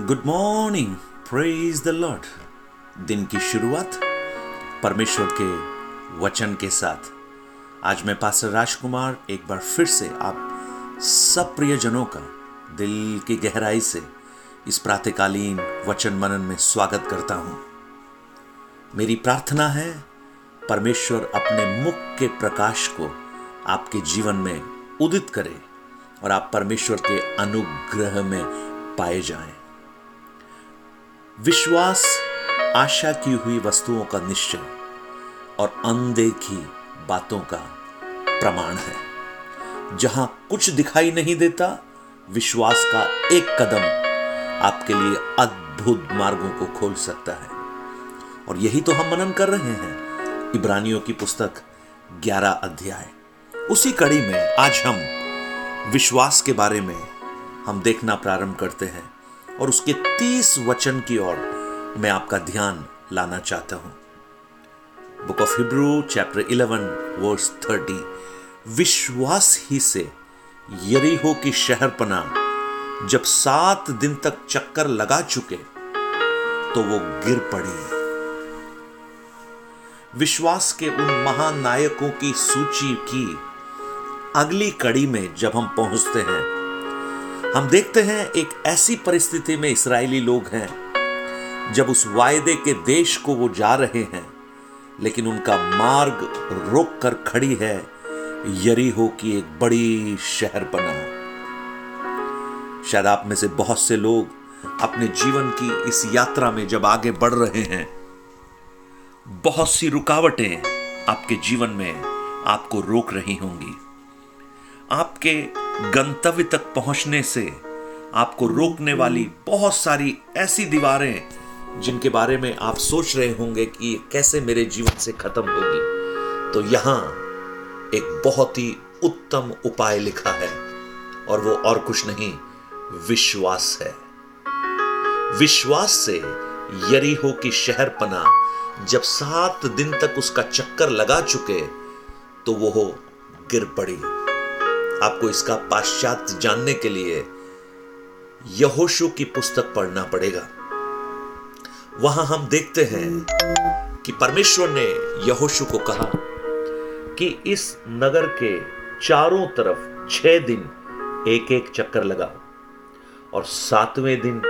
Good morning praise the lord दिन की शुरुआत परमेश्वर के वचन के साथ। आज मैं पास्टर राजकुमार एक बार फिर से आप सब प्रियजनों का दिल की गहराई से इस प्रातकालीन वचन मनन में स्वागत करता हूँ। मेरी प्रार्थना है परमेश्वर अपने मुख के प्रकाश को आपके जीवन में उदित करे और आप परमेश्वर के अनुग्रह में पाए जाएँ। विश्वास आशा की हुई वस्तुओं का निश्चय और अनदेखी बातों का प्रमाण है। जहाँ कुछ दिखाई नहीं देता, विश्वास का एक कदम आपके लिए अद्भुत मार्गों को खोल सकता है। और यही तो हम मनन कर रहे हैं, इब्रानियों की पुस्तक 11 अध्याय। उसी कड़ी में आज हम विश्वास के बारे में हम देखना प्रारंभ करते हैं। और उसके तीस वचन की ओर मैं आपका ध्यान लाना चाहता हूँ। Book of Hebrew chapter 11 verse 30 विश्वास ही से यरीहो की शहर पना जब सात दिन तक चक्कर लगा चुके तो वो गिर पड़ी। विश्वास के उन महानायकों की सूची की अगली कड़ी में जब हम पहुँचते हैं हम देखते हैं एक ऐसी परिस्थिति में इसराइली लोग हैं, जब उस वायदे के देश को वो जा रहे हैं, लेकिन उनका मार्ग रोक कर खड़ी है, यरीहो की एक बड़ी शहर बना। शायद आप में से बहुत से लोग अपने जीवन की इस यात्रा में जब आगे बढ़ रहे हैं, बहुत सी रुकावटें आपके जीवन में आपको रोक रही होंगी। आपके गंतव्य तक पहुँचने से आपको रोकने वाली बहुत सारी ऐसी दीवारें जिनके बारे में आप सोच रहे होंगे कि कैसे मेरे जीवन से खत्म होगी। तो यहाँ एक बहुत ही उत्तम उपाय लिखा है और वो और कुछ नहीं, विश्वास है। विश्वास से यरीहो की शहर पना जब सात दिन तक उसका चक्कर लगा चुके तो वो गिर पड़ी। आपको इसका पाश्चात्य जानने के लिए यहोशु की पुस्तक पढ़ना पड़ेगा। वहाँ हम देखते हैं कि परमेश्वर ने यहोशु को कहा कि इस नगर के चारों तरफ़ छह दिन एक एक चक्कर लगाओ और सातवें दिन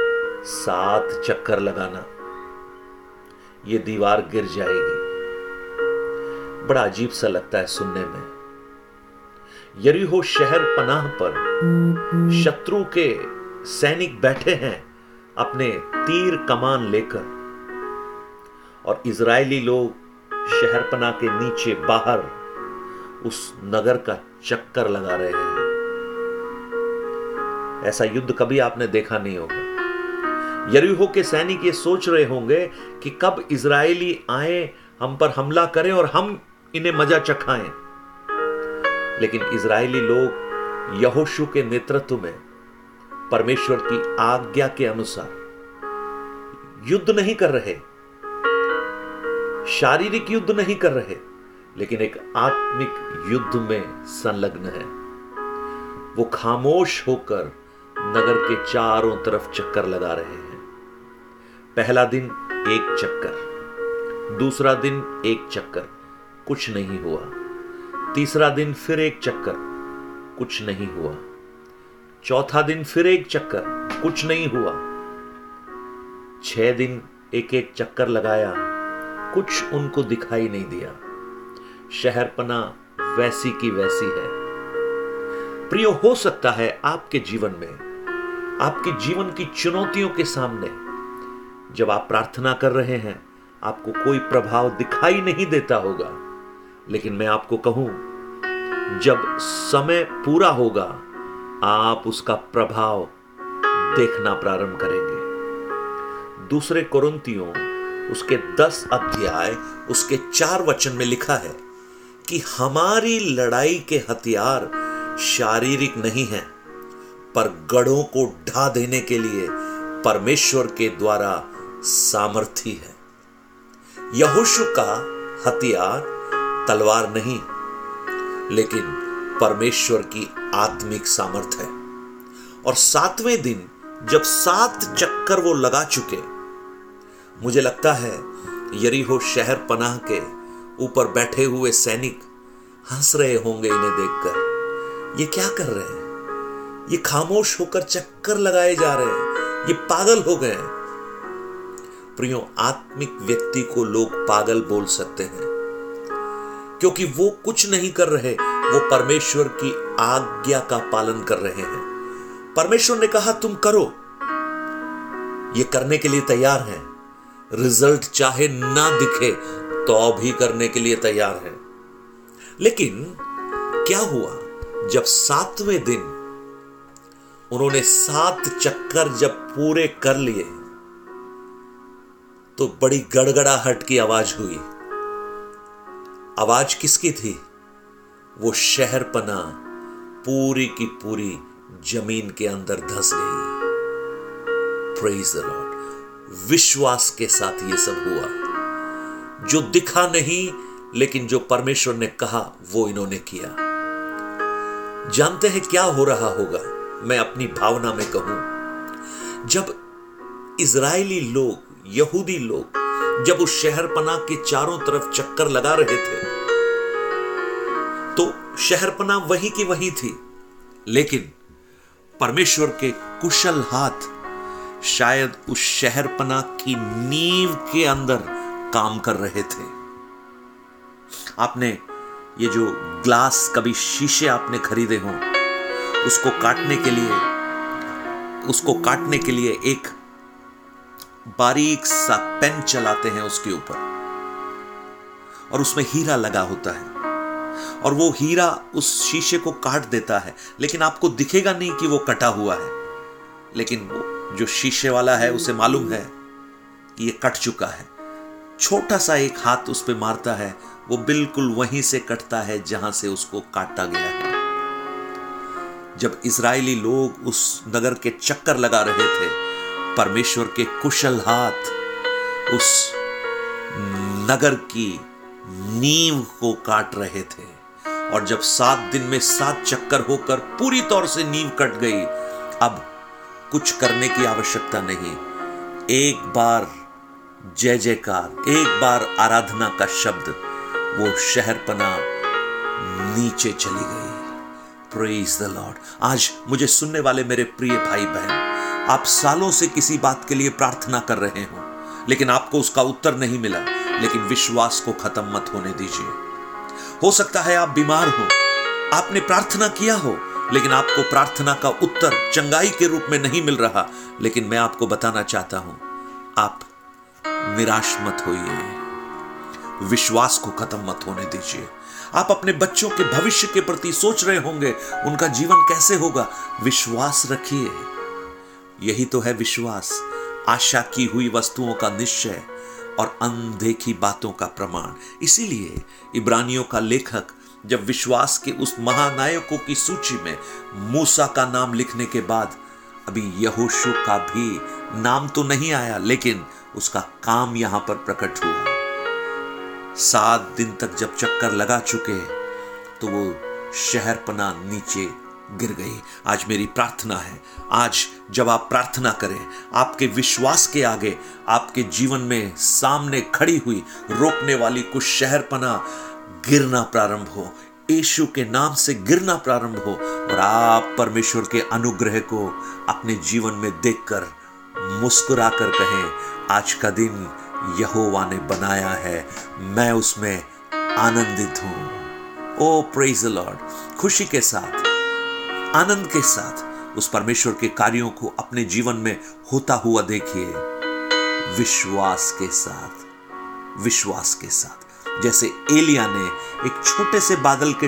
सात चक्कर लगाना। यह दीवार गिर जाएगी। बड़ा अजीब सा लगता है सुनने में। यरीहो शहर पनाह पर। शत्रु के सैनिक बैठे हैं अपने तीर कमान लेकर। और इज़राइली लोग शहर पना के नीचे बाहर उस नगर का चक्कर लगा रहे हैं। ऐसा युद्ध कभी आपने देखा नहीं होगा। यरीहो के सैनिक ये सोच रहे होंगे कि कब इज़राइली आए, हम पर हमला करें और हम इन्हें मज़ा चखाएँ। लेकिन इज़राइली लोग यहोशु के नेतृत्व में परमेश्वर की आज्ञा के अनुसार युद्ध नहीं कर रहे। शारीरिक युद्ध नहीं कर रहे, लेकिन एक आत्मिक युद्ध में संलग्न है। वो खामोश होकर नगर के चारों तरफ़ चक्कर लगा रहे हैं। पहला दिन एक चक्कर, दूसरा दिन एक चक्कर, कुछ नहीं हुआ। तीसरा दिन फिर एक चक्कर, कुछ नहीं हुआ। चौथा दिन फिर एक चक्कर, कुछ नहीं हुआ। छह दिन एक एक चक्कर लगाया, कुछ उनको दिखाई नहीं दिया। शहर पना वैसी की वैसी है। प्रिय, हो सकता है आपके जीवन में, आपके जीवन की चुनौतियों के सामने, जब आप प्रार्थना कर रहे हैं, आपको कोई प्रभाव दिखाई नहीं देता होगा। लेकिन मैं आपको कहूँ, जब समय पूरा होगा, आप उसका प्रभाव देखना प्रारंभ करेंगे। दूसरे कुरंतियों उसके दस अध्याय, उसके चार वचन में लिखा है कि हमारी लड़ाई के हथियार शारीरिक नहीं है, पर गढ़ों को ढा देने के लिए परमेश्वर के द्वारा सामर्थ्य है। यहोशु का हथियार तलवार नहीं, लेकिन परमेश्वर की आत्मिक सामर्थ है। और सातवें दिन जब सात चक्कर वो लगा चुके, मुझे लगता है यरीहो शहर पनाह के ऊपर बैठे हुए सैनिक हंस रहे होंगे इन्हें देखकर। ये क्या कर रहे हैं? ये खामोश होकर चक्कर लगाए जा रहे हैं। ये पागल हो गए प्रियो, आत्मिक व्यक्ति को लोग पागल बोल सकते हैं। क्योंकि वो कुछ नहीं कर रहे, वो परमेश्वर की आज्ञा का पालन कर रहे हैं। परमेश्वर ने कहा, तुम करो। ये करने के लिए तैयार हैं। रिज़ल्ट चाहे ना दिखे तो भी करने के लिए तैयार हैं। लेकिन क्या हुआ? जब सातवें दिन उन्होंने सात चक्कर जब पूरे कर लिए तो बड़ी गड़गड़ाहट की आवाज़ हुई। आवाज़ किसकी थी? वो शहर पना पूरी की पूरी ज़मीन के अंदर धस गई। प्रेज द लॉर्ड विश्वास के साथ ये सब हुआ। जो दिखा नहीं, लेकिन जो परमेश्वर ने कहा, वो इन्होंने किया। जानते हैं क्या हो रहा होगा? मैं अपनी भावना में कहूँ, जब इज़राइली लोग, यहूदी लोग, जब उस शहर पना के चारों तरफ़ चक्कर लगा रहे थे तो शहर पना वही की वही थी। लेकिन परमेश्वर के कुशल हाथ शायद उस शहरपना की नींव के अंदर काम कर रहे थे। आपने ये जो ग्लास कभी शीशे आपने खरीदे हो, उसको काटने के लिए, उसको काटने के लिए एक बारीक सा पेन चलाते हैं उसके ऊपर। और उसमें हीरा लगा होता है। और वो हीरा उस शीशे को काट देता है। लेकिन आपको दिखेगा नहीं कि वो कटा हुआ है। लेकिन वो, जो शीशे वाला है, उसे मालूम है कि ये कट चुका है। छोटा सा एक हाथ उस पर मारता है। वो बिल्कुल वहीं से कटता है जहाँ से उसको काटा गया है। जब इसराइली लोग उस नगर के चक्कर लगा रहे थे, परमेश्वर के कुशल हाथ उस नगर की नींव को काट रहे थे। और जब सात दिन में सात चक्कर होकर पूरी तौर से नींव कट गई, अब कुछ करने की आवश्यकता नहीं। एक बार जय जयकार, एक बार आराधना का शब्द, वो शहर पना नीचे चली गई। प्रेज द लॉर्ड आज मुझे सुनने वाले मेरे प्रिय भाई बहन, आप सालों से किसी बात के लिए प्रार्थना कर रहे हो, लेकिन आपको उसका उत्तर नहीं मिला। लेकिन विश्वास को खत्म मत होने दीजिए। हो सकता है आप बीमार हो। आपने प्रार्थना किया हो, लेकिन आपको प्रार्थना का उत्तर चंगाई के रूप में नहीं मिल रहा। लेकिन मैं आपको बताना चाहता हूँ, आप निराश मत होइए। विश्वास को खत्म मत होने दीजिए। आप अपने बच्चों के भविष्य के प्रति सोच रहे होंगे, उनका जीवन कैसे होगा? विश्वास रखिए। यही तो है विश्वास। आशा की हुई वस्तुओं का निश्चय। और अनदेखी बातों का प्रमाण। इसीलिए इब्रानियों का लेखक जब विश्वास के उस महानायकों की सूची में मूसा का नाम लिखने के बाद, अभी यहोशु का भी नाम तो नहीं आया, लेकिन उसका काम यहाँ पर प्रकट हुआ। सात दिन तक जब चक्कर लगा चुके तो वो शहर पना नीचे गिर गई। आज मेरी प्रार्थना है। आज जब आप प्रार्थना करें, आपके विश्वास के आगे, आपके जीवन में सामने खड़ी हुई, रोकने वाली कुछ शहर पना गिरना प्रारंभ हो। यीशु के नाम से गिरना प्रारंभ हो और आप परमेश्वर के अनुग्रह को अपने जीवन में देखकर मुस्कुरा कर कहें, आज का दिन यहोवा ने बनाया है। मैं उसमें आनंदित हूँ। ओ प्रेज लॉर्ड खुशी के साथ। आनंद के साथ उस परमेश्वर के कार्यों को अपने जीवन में होता हुआ देखिए। विश्वास के साथ, विश्वास के साथ। जैसे एलिया ने एक छोटे से बादल के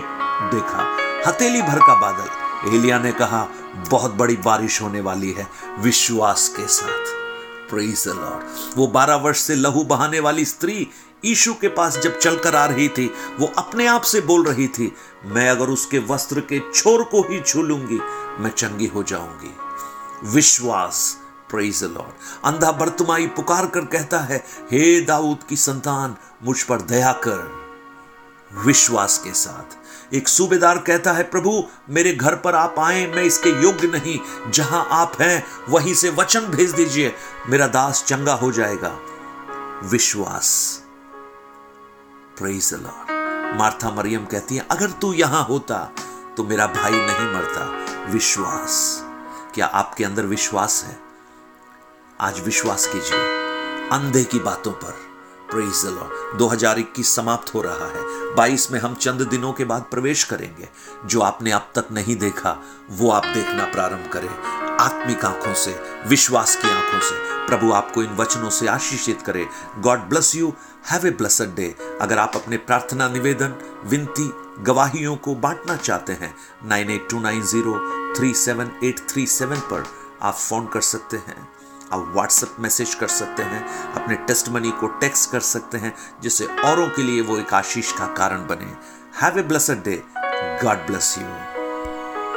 देखा, हथेली भर का बादल। एलिया ने कहा, बहुत बड़ी बारिश होने वाली है। विश्वास के साथ। प्रेज द लॉर्ड वो बारह वर्ष से लहू बहाने वाली स्त्री ईशु के पास जब चलकर आ रही थी, वो अपने आप से बोल रही थी, मैं अगर उसके वस्त्र के छोर को ही छू लूँगी, मैं चंगी हो जाऊँगी। विश्वास प्रेज लॉर्ड अंधा बर्तमाई पुकार कर कहता है, हे दाऊद की संतान, मुझ पर दया कर। विश्वास के साथ, एक सूबेदार कहता है, प्रभु, मेरे घर पर आप आए, मैं इसके योग्य नहीं। जहाँ आप हैं, वहीं से वचन भेज दीजिए, मेरा दास चंगा हो जाएगा। विश्वास। प्रेज लॉर्ड मार्था मरियम कहती है, अगर तू यहाँ होता तो मेरा भाई नहीं मरता। विश्वास। क्या आपके अंदर विश्वास है? आज विश्वास कीजिए। अंधे की बातों पर। प्रेज द लॉर्ड 2021 समाप्त हो रहा है। 22 में हम चंद दिनों के बाद प्रवेश करेंगे। जो आपने अब तक नहीं देखा, वो आप देखना प्रारंभ करें। आत्मिक आँखों से, विश्वास की आँखों से। प्रभु आपको इन वचनों से आशीषित करे। God bless you have a blessed day अगर आप अपने प्रार्थना, निवेदन, विनती, गवाहियों को बांटना चाहते हैं, nine eight two nine zero three seven eight three seven पर आप फ़ोन कर सकते हैं, आप व्हाट्सएप मैसेज कर सकते हैं, अपने टेस्ट मनी को टेक्स्ट कर सकते हैं, जिससे औरों के लिए वो एक आशीष का कारण बने। Have a blessed day God bless you